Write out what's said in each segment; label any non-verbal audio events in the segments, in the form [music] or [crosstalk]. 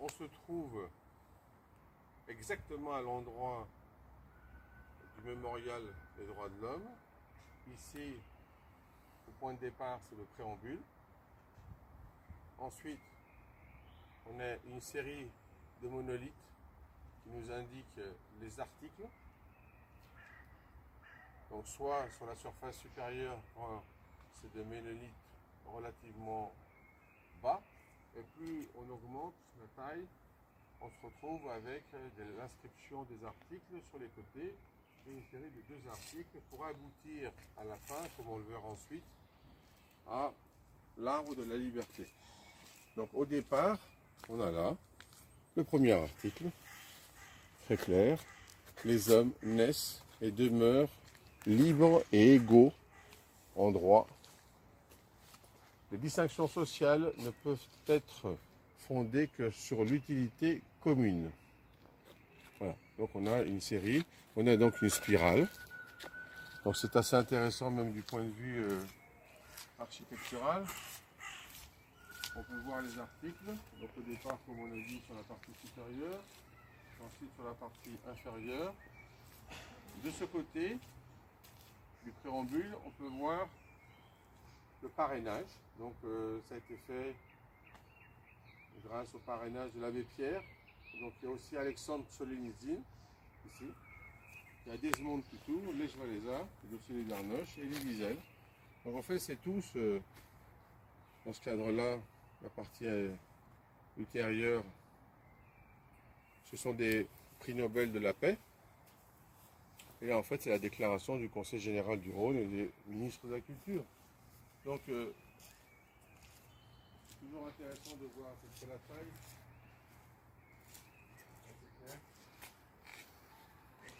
On se trouve exactement à l'endroit du mémorial des droits de l'homme. Ici, au point de départ, c'est le préambule. Ensuite, on a une série de monolithes qui nous indiquent les articles. Donc soit sur la surface supérieure, c'est des monolithes relativement bas, et plus on augmente la taille, on se retrouve avec l'inscription des articles sur les côtés et une série de deux articles pour aboutir à la fin, comme on le verra ensuite, à l'arbre de la liberté. Donc au départ, on a là le premier article, très clair, les hommes naissent et demeurent libres et égaux en droit. Les distinctions sociales ne peuvent être fondées que sur l'utilité commune. Voilà, donc on a une série, on a donc une spirale. Donc c'est assez intéressant même du point de vue euh, architectural. On peut voir les articles, donc au départ comme on a dit sur la partie supérieure, ensuite sur la partie inférieure. De ce côté du préambule, on peut voir le parrainage. Donc euh, ça a été fait grâce au parrainage de l'abbé Pierre. Donc il y a aussi Alexandre Solzhenitsyn ici. Il y a Desmond Tutu, Lech Walesa, le d'Arnoche et Elie Wiesel. Donc en fait c'est tous, euh, dans ce cadre-là, la partie euh, ultérieure, ce sont des prix Nobel de la paix. Et là, en fait, c'est la déclaration du Conseil général du Rhône et des ministres de la Culture. Donc, euh, c'est toujours intéressant de voir cette la taille.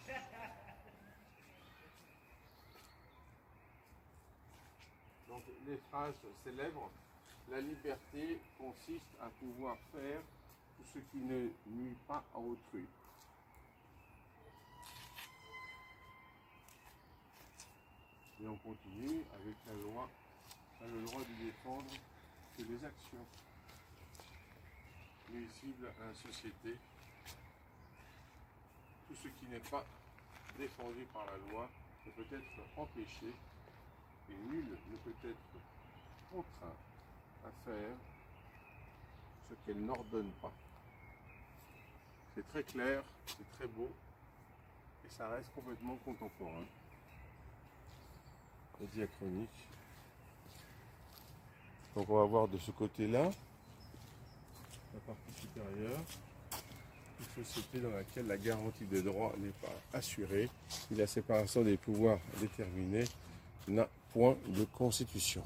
[laughs] Donc, les phrases célèbres la liberté consiste à pouvoir faire tout ce qui ne nuit pas à autrui. Et on continue avec la loi, le droit de défendre que les actions nuisibles à la société, tout ce qui n'est pas défendu par la loi ne peut être empêché et nul ne peut être contraint à faire ce qu'elle n'ordonne pas. C'est très clair, c'est très beau, et ça reste complètement contemporain. La diachronique. Donc on va voir de ce côté-là, la partie supérieure, une société dans laquelle la garantie des droits n'est pas assurée, et la séparation des pouvoirs déterminés n'a point de constitution.